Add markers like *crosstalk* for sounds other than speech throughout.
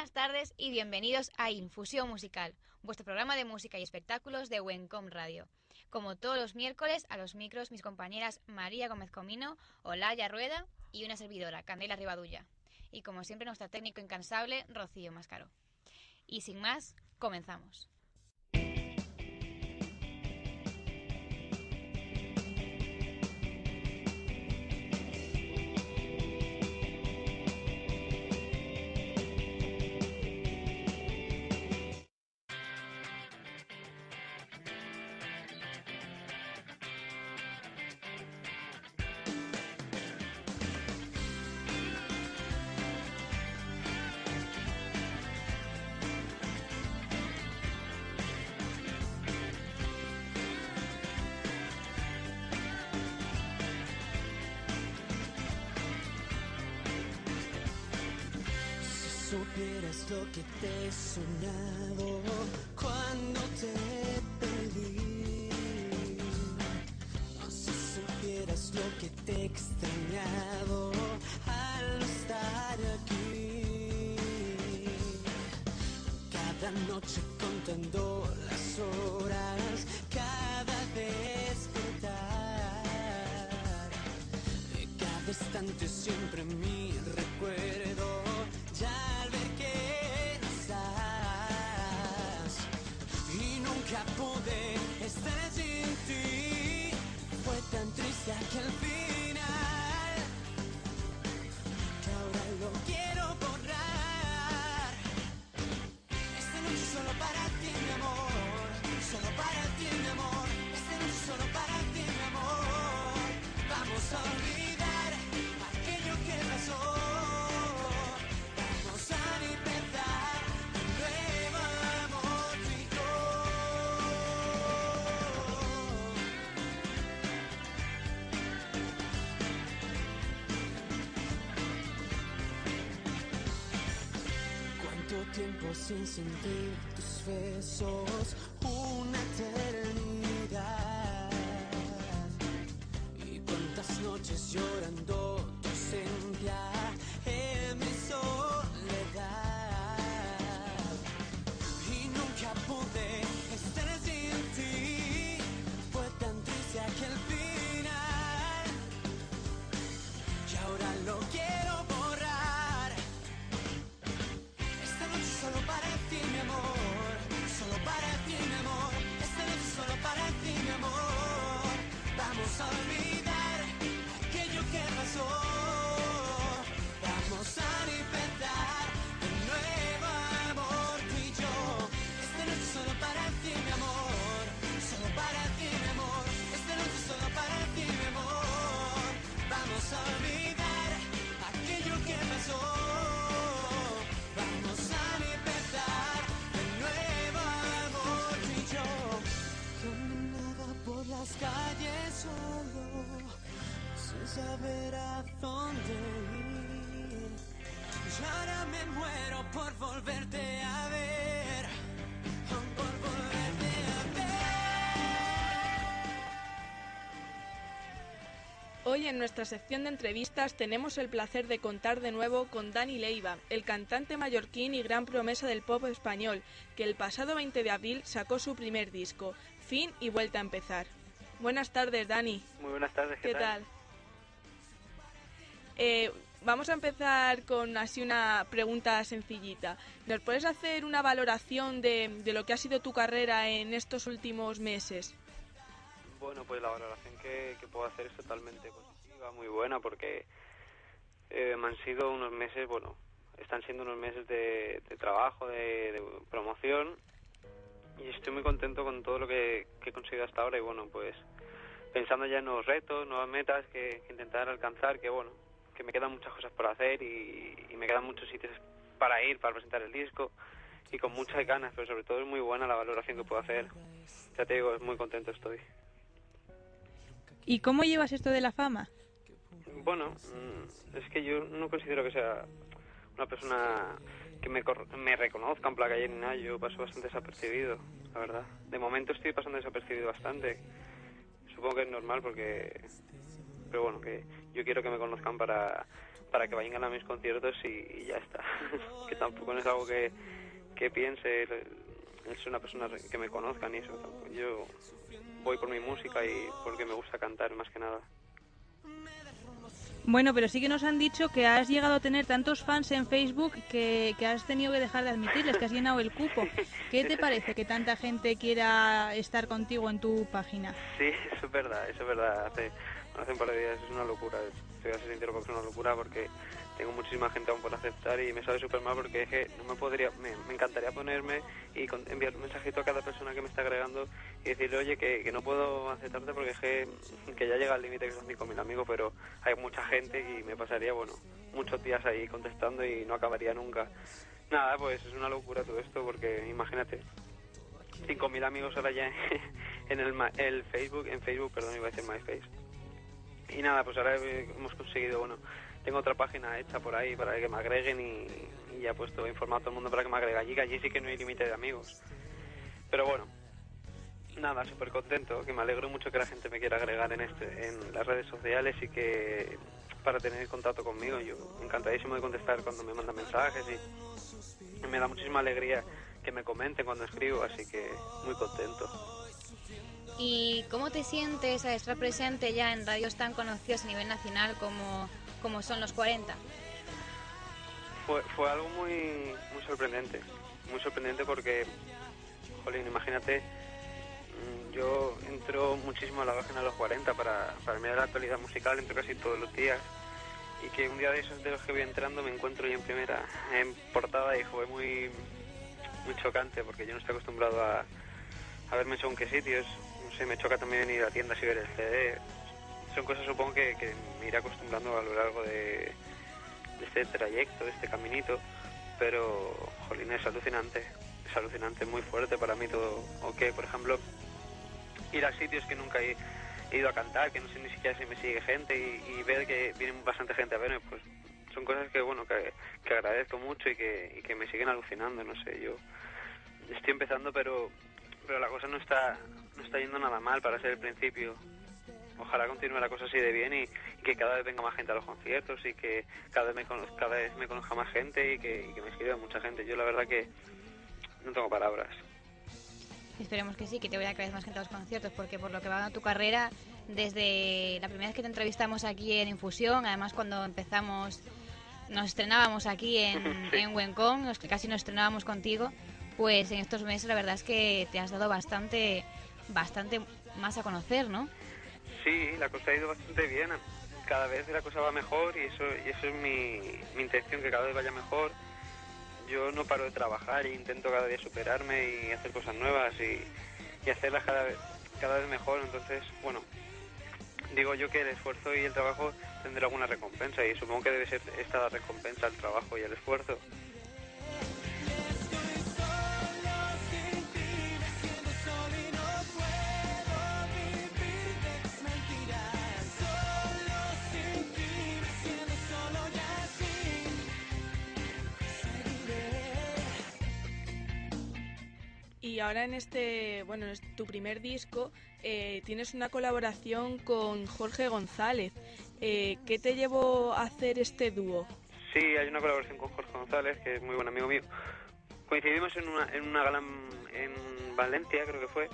buenas tardes y bienvenidos a Infusión Musical, vuestro programa de música y espectáculos de Wencom Radio. Como todos los miércoles, a los micros mis compañeras María Gómez Comino, Olaya Rueda y una servidora, Candela Rivadulla. Y como siempre, nuestra técnico incansable, Rocío Mascaro. Y sin más, comenzamos. Supieras lo que te he soñado cuando te perdí. Si supieras lo que te he extrañado al estar aquí. Cada noche contando las horas, cada despertar. Cada instante siempre mi pude estar sin ti, fue tan triste aquel final sin sentir tus besos, muero por volverte a ver. Por volverte a ver. Hoy en nuestra sección de entrevistas tenemos el placer de contar de nuevo con Dani Leiva, el cantante mallorquín y gran promesa del pop español, que el pasado 20 de abril sacó su primer disco, Fin y Vuelta a Empezar. Buenas tardes, Dani. Muy buenas tardes, ¿qué, ¿Qué tal? Eh, vamos a empezar con así una pregunta sencillita. ¿Nos puedes hacer una valoración de, de lo que ha sido tu carrera en estos últimos meses? Bueno, pues la valoración que, puedo hacer es totalmente positiva, muy buena, porque eh, me han sido unos meses, bueno, están siendo unos meses de, trabajo, de, promoción, y estoy muy contento con todo lo que, que he conseguido hasta ahora, y bueno, pues pensando ya en nuevos retos, nuevas metas que, que intentar alcanzar, que bueno, que me quedan muchas cosas por hacer y, y me quedan muchos sitios para ir, para presentar el disco, y con muchas ganas, pero sobre todo es muy buena la valoración que puedo hacer. Ya te digo, muy contento estoy. ¿Y cómo llevas esto de la fama? Bueno, mm, es que yo no considero que sea una persona que me, me reconozca en placa ni nada. Yo paso bastante desapercibido, la verdad. De momento estoy pasando desapercibido bastante. Supongo que es normal porque... Pero bueno, que yo quiero que me conozcan para, para que vayan a mis conciertos y, y ya está. *laughs* que tampoco no es algo que, que piense, es una persona que me conozcan y eso. Yo voy por mi música y porque me gusta cantar más que nada. Bueno, pero sí que nos han dicho que has llegado a tener tantos fans en Facebook que, que has tenido que dejar de admitirles, que has llenado el cupo. ¿Qué te *laughs* parece que tanta gente quiera estar contigo en tu página? Sí, eso es verdad, eso es verdad. Hace, hace un par de días es una locura, estoy así sincero porque es una locura porque tengo muchísima gente aún por aceptar y me sabe súper mal porque es que no me podría, me, encantaría ponerme y enviar un mensajito a cada persona que me está agregando y decirle, oye, que, no puedo aceptarte porque es que, que ya llega el límite que son 5.000 amigos, pero hay mucha gente y me pasaría, bueno, muchos días ahí contestando y no acabaría nunca. Nada, pues es una locura todo esto porque imagínate, 5.000 amigos ahora ya *laughs* en el, el Facebook, en Facebook, perdón, iba a decir MySpace. Y nada, pues ahora hemos conseguido, bueno, tengo otra página hecha por ahí para que me agreguen y, ya he puesto informar a todo el mundo para que me agregue allí, allí sí que no hay límite de amigos. Pero bueno, nada, súper contento, que me alegro mucho que la gente me quiera agregar en, este, en las redes sociales y que para tener contacto conmigo, yo encantadísimo de contestar cuando me mandan mensajes y me da muchísima alegría que me comenten cuando escribo, así que muy contento. ¿Y cómo te sientes a estar presente ya en radios tan conocidos a nivel nacional como como son los 40? Fue, fue algo muy, muy sorprendente, muy sorprendente porque, jolín, imagínate, mm, yo entro muchísimo a la página de los 40 para, para mirar la actualidad musical, entro casi todos los días y que un día de esos de los que voy entrando me encuentro yo en primera en portada y fue muy muy chocante porque yo no estoy acostumbrado a, a verme en qué sitios sé me choca también ir a tiendas y ver el CD son cosas supongo que, que, me iré acostumbrando a lo largo de, este trayecto, de este caminito, pero, jolín, es alucinante, es alucinante, muy fuerte para mí todo, o que, por ejemplo, ir a sitios que nunca he, ido a cantar, que no sé ni siquiera si me sigue gente y, ver que viene bastante gente a verme, pues son cosas que, bueno, que, agradezco mucho y que, y que me siguen alucinando, no sé, yo estoy empezando, pero pero la cosa no está no está yendo nada mal para ser el principio ojalá continúe la cosa así de bien y, que cada vez venga más gente a los conciertos y que cada vez me conozca, cada vez me conozca más gente y que, me escriba mucha gente. Yo la verdad que no tengo palabras. Esperemos que sí, que te vaya cada vez más gente a los conciertos, porque por lo que va a tu carrera, desde la primera vez que te entrevistamos aquí en Infusión, además cuando empezamos, nos estrenábamos aquí en, *laughs* sí. en casi nos estrenábamos contigo, pues en estos meses la verdad es que te has dado bastante, bastante más a conocer, ¿no? Sí, la cosa ha ido bastante bien. Cada vez la cosa va mejor y eso, y eso es mi, mi intención, que cada vez vaya mejor. Yo no paro de trabajar e intento cada día superarme y hacer cosas nuevas y, hacerlas cada vez, cada vez mejor. Entonces, bueno, digo yo que el esfuerzo y el trabajo tendrá alguna recompensa y supongo que debe ser esta la recompensa al trabajo y al esfuerzo. Y ahora en este, bueno, en tu primer disco eh, tienes una colaboración con Jorge González. Eh, ¿Qué te llevó a hacer este dúo? Sí, hay una colaboración con Jorge González, que es muy buen amigo mío. Coincidimos en una, en una gala en Valencia, creo que fue.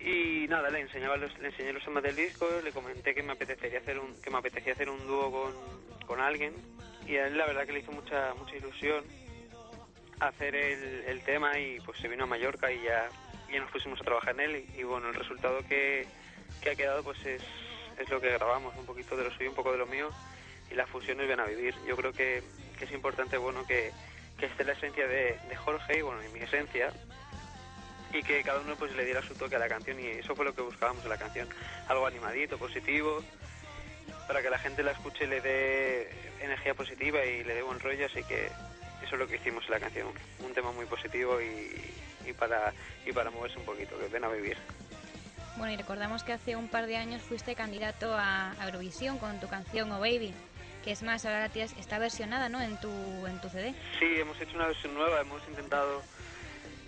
Y nada, le enseñaba los, le enseñé los temas del disco, le comenté que me apetecería hacer un, que me apetecía hacer un dúo con, con alguien. Y a él la verdad que le hizo mucha, mucha ilusión hacer el, el, tema y pues se vino a Mallorca y ya, ya nos pusimos a trabajar en él y, bueno, el resultado que, que, ha quedado pues es, es lo que grabamos, un poquito de lo suyo, un poco de lo mío y las fusiones ven a vivir. Yo creo que, que es importante bueno que, que esté la esencia de, de Jorge y bueno, y mi esencia y que cada uno pues le diera su toque a la canción y eso fue lo que buscábamos en la canción, algo animadito, positivo, para que la gente la escuche y le dé energía positiva y le dé buen rollo, así que eso es lo que hicimos en la canción, un tema muy positivo y, y para, y para moverse un poquito, que ven a vivir. Bueno, y recordamos que hace un par de años fuiste candidato a Eurovisión con tu canción Oh Baby, que es más, ahora está versionada, ¿no?, en tu, en tu CD. Sí, hemos hecho una versión nueva, hemos intentado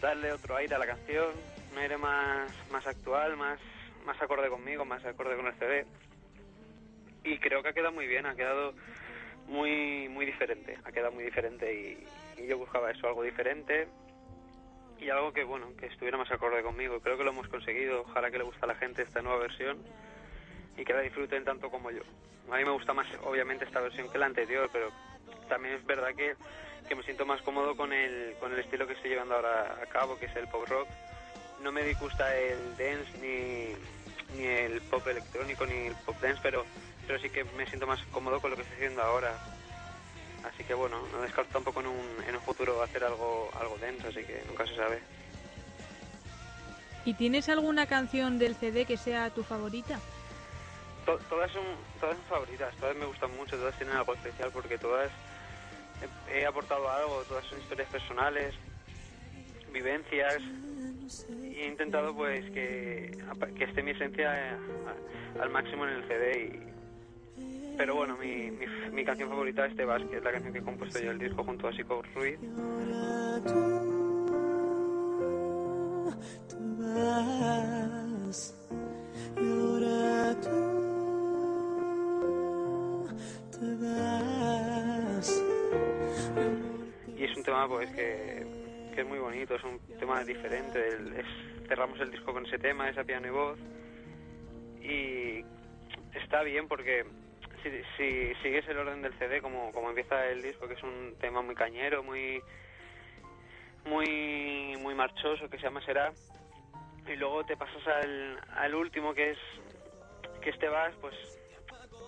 darle otro aire a la canción, un aire más, más actual, más, más acorde conmigo, más acorde con el CD. Y creo que ha quedado muy bien, ha quedado muy muy diferente, ha quedado muy diferente y, y yo buscaba eso, algo diferente y algo que bueno, que estuviera más acorde conmigo. Creo que lo hemos conseguido. Ojalá que le guste a la gente esta nueva versión y que la disfruten tanto como yo. A mí me gusta más, obviamente, esta versión que la anterior, pero también es verdad que, que me siento más cómodo con el, con el estilo que estoy llevando ahora a cabo, que es el pop rock. No me disgusta el dance ni, ni el pop electrónico ni el pop dance, pero, pero sí que me siento más cómodo con lo que estoy haciendo ahora. Así que bueno, no descarto tampoco en un, en un futuro hacer algo, algo denso, así que nunca se sabe. ¿Y tienes alguna canción del CD que sea tu favorita? To- todas son todas son favoritas, todas me gustan mucho, todas tienen algo especial porque todas he, he aportado algo, todas son historias personales, vivencias y he intentado pues que, que esté mi esencia eh, al máximo en el CD y pero bueno, mi, mi, canción favorita es Tebas, que es la canción que he compuesto yo el disco junto a Sico Ruiz. Y es un tema pues que, que es muy bonito, es un tema diferente, el- es- cerramos el disco con ese tema, esa piano y voz y está bien porque si, si sigues el orden del CD como, como empieza el disco, que es un tema muy cañero, muy muy muy marchoso, que se llama Será, y luego te pasas al, al último que es que este vas, pues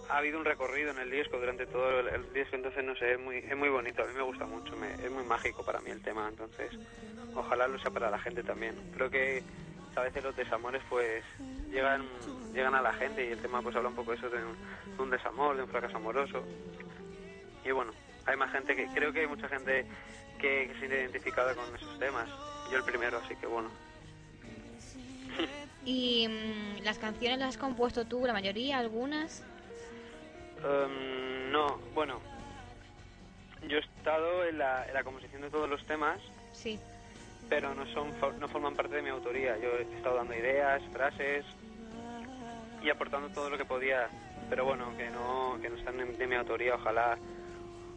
ha habido un recorrido en el disco durante todo el, disco, entonces no sé, es muy, es muy bonito, a mí me gusta mucho, me- es muy mágico para mí el tema, entonces ojalá lo sea para la gente también. Creo que a veces los desamores pues llegan llegan a la gente y el tema pues habla un poco eso de un, de un desamor, de un fracaso amoroso. Y bueno, hay más gente que, creo que hay mucha gente que, que se siente identificada con esos temas. Yo el primero, así que bueno. ¿Y mm, las canciones las has compuesto tú, la mayoría, algunas? Em, no, bueno, yo he estado en la, en la composición de todos los temas, Sí. Pero no son no forman parte de mi autoría. Yo he estado dando ideas, frases y aportando todo lo que podía, pero bueno, que no que no están de, mi autoría. Ojalá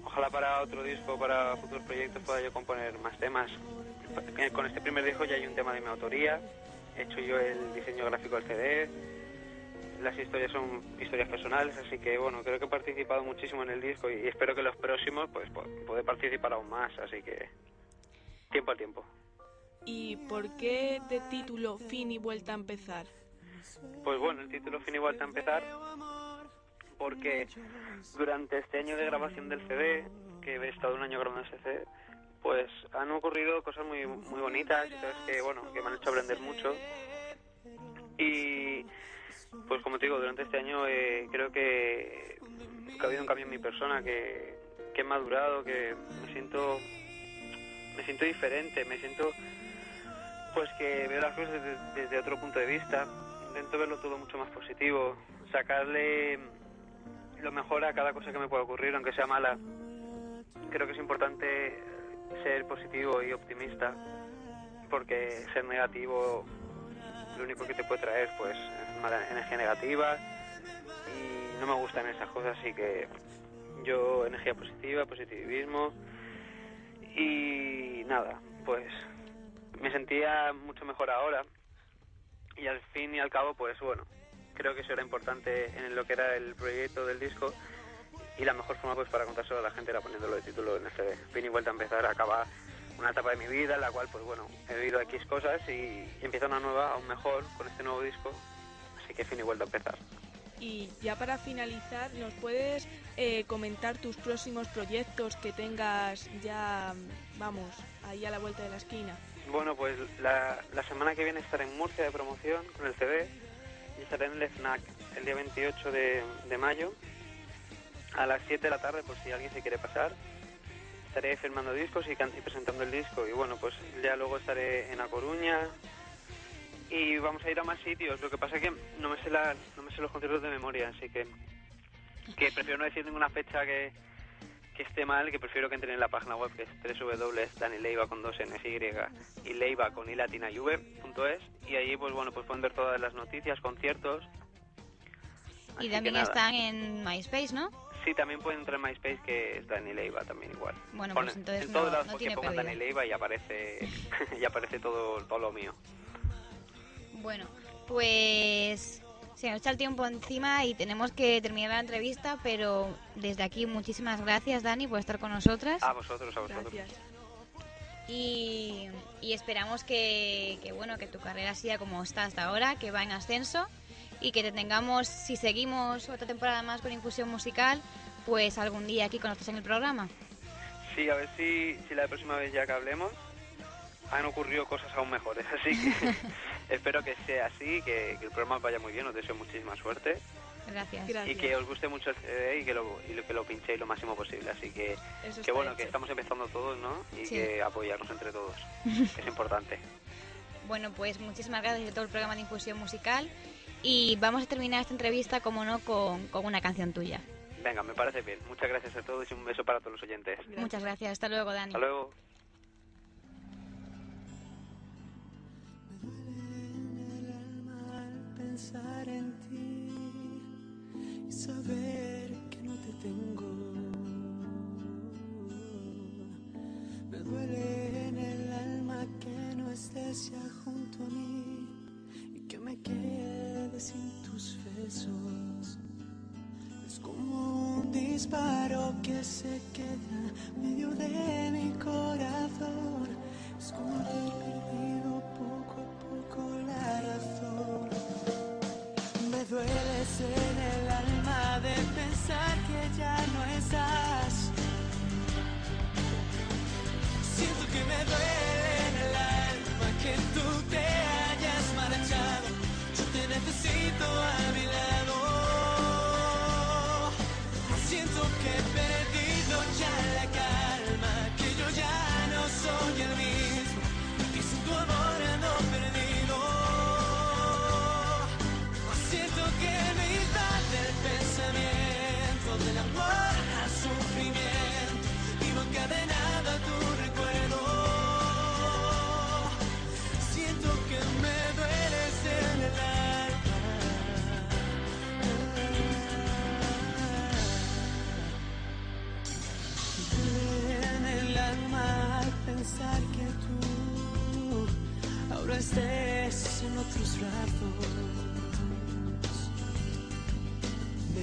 ojalá para otro disco, para futuros proyectos pueda yo componer más temas. Eh, Con este primer disco ya hay un tema de mi autoría. He hecho yo el diseño gráfico del CD. Las historias son historias personales, así que bueno, creo que he participado muchísimo en el disco y espero que los próximos pues po- poder participar aún más, así que tiempo al tiempo. ¿Y por qué de título Fin y Vuelta a Empezar? Pues bueno, el título fin igual a empezar porque durante este año de grabación del CD, que he estado un año grabando ese CD, pues han ocurrido cosas muy muy bonitas y cosas que bueno, que me han hecho aprender mucho. Y pues como te digo, durante este año eh, creo que, que ha habido un cambio en mi persona, que, que he madurado, que me siento me siento diferente, me siento pues que veo las cosas desde, otro punto de vista, intento verlo todo mucho más positivo, sacarle lo mejor a cada cosa que me pueda ocurrir, aunque sea mala. Creo que es importante ser positivo y optimista, porque ser negativo lo único que te puede traer pues es mala energía negativa. Y no me gustan esas cosas, así que yo energía positiva, positivismo. Y nada, pues me sentía mucho mejor ahora. Y al fin y al cabo pues bueno creo que eso era importante en lo que era el proyecto del disco. Y la mejor forma pues para contárselo a la gente era poniéndolo de título en CD fin y vuelta a empezar acaba una etapa de mi vida en la cual pues bueno he vivido X cosas y, y empieza una nueva aún mejor con este nuevo disco. Así que fin y vuelta a empezar. Y ya para finalizar, ¿nos puedes eh, comentar tus próximos proyectos que tengas ya, vamos, ahí a la vuelta de la esquina? Bueno, pues la, la semana que viene estaré en Murcia de promoción con el CD y estaré en el FNAC el día 28 de, mayo a las 7 de la tarde por si alguien se quiere pasar. Estaré firmando discos y, y presentando el disco y bueno, pues ya luego estaré en A Coruña y vamos a ir a más sitios. Lo que pasa es que no me sé, la, no me sé los conciertos de memoria, así que prefiero no decir ninguna fecha que, que esté mal, que prefiero que entren en la página web que es www.danileiva con dos y y leiva con i latina y v punto es y ahí pues bueno pues pueden ver todas las noticias, conciertos. Así Y también están en MySpace, ¿no? Sí, también pueden entrar en MySpace que es Dani Leiva también igual. Bueno, pues entonces en todos no- lados no tiene pongan. Dani Leiva y aparece *laughs* *laughs* y aparece todo, todo lo mío. Bueno, pues se nos echa el tiempo encima y tenemos que terminar la entrevista, pero desde aquí muchísimas gracias, Dani, por estar con nosotras. A vosotros, a vosotros. Gracias. Y, y esperamos que, que, bueno que tu carrera siga como está hasta ahora, que va en ascenso y que te tengamos, si seguimos otra temporada más con Infusión Musical, pues algún día aquí con nosotros en el programa. Sí, a ver si, si la próxima vez ya que hablemos han ocurrido cosas aún mejores. Así que *laughs* espero que sea así, que, que el programa vaya muy bien. Os deseo muchísima suerte Gracias. Gracias. y que os guste mucho el CD y que lo, y lo- que lo pinchéis lo máximo posible. Así que, Eso que está bueno, hecho. que estamos empezando todos, ¿no? Y Sí. que apoyarnos entre todos. *laughs* es importante. Bueno, pues muchísimas gracias de todo el programa de Infusión Musical y vamos a terminar esta entrevista, como no, con, con una canción tuya. Venga, me parece bien. Muchas gracias a todos y un beso para todos los oyentes. Gracias. Muchas gracias. Hasta luego, Dani. Hasta luego. Pensar en ti y saber que no te tengo. Me duele en el alma que no estés ya junto a mí y que me quede sin tus besos. Es como un disparo que se queda medio de mi corazón. Es como haber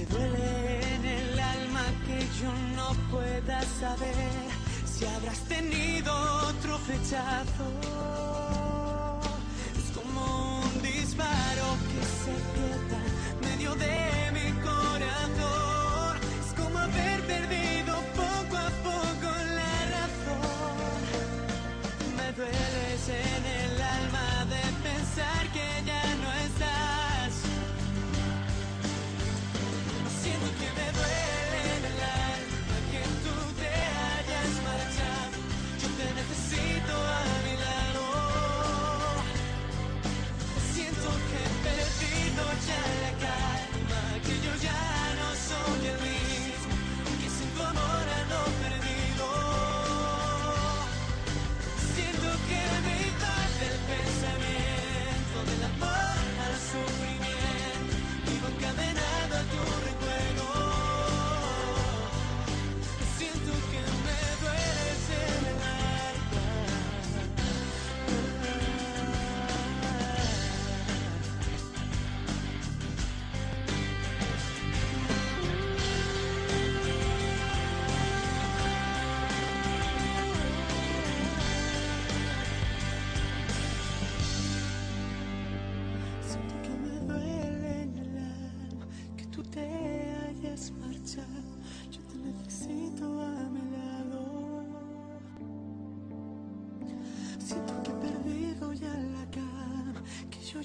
Duele en el alma que yo no pueda saber si habrás tenido otro flechazo. Es como un disparo que se queda medio de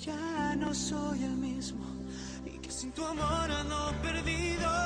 ya no soy el mismo y que sin tu amor ando perdido.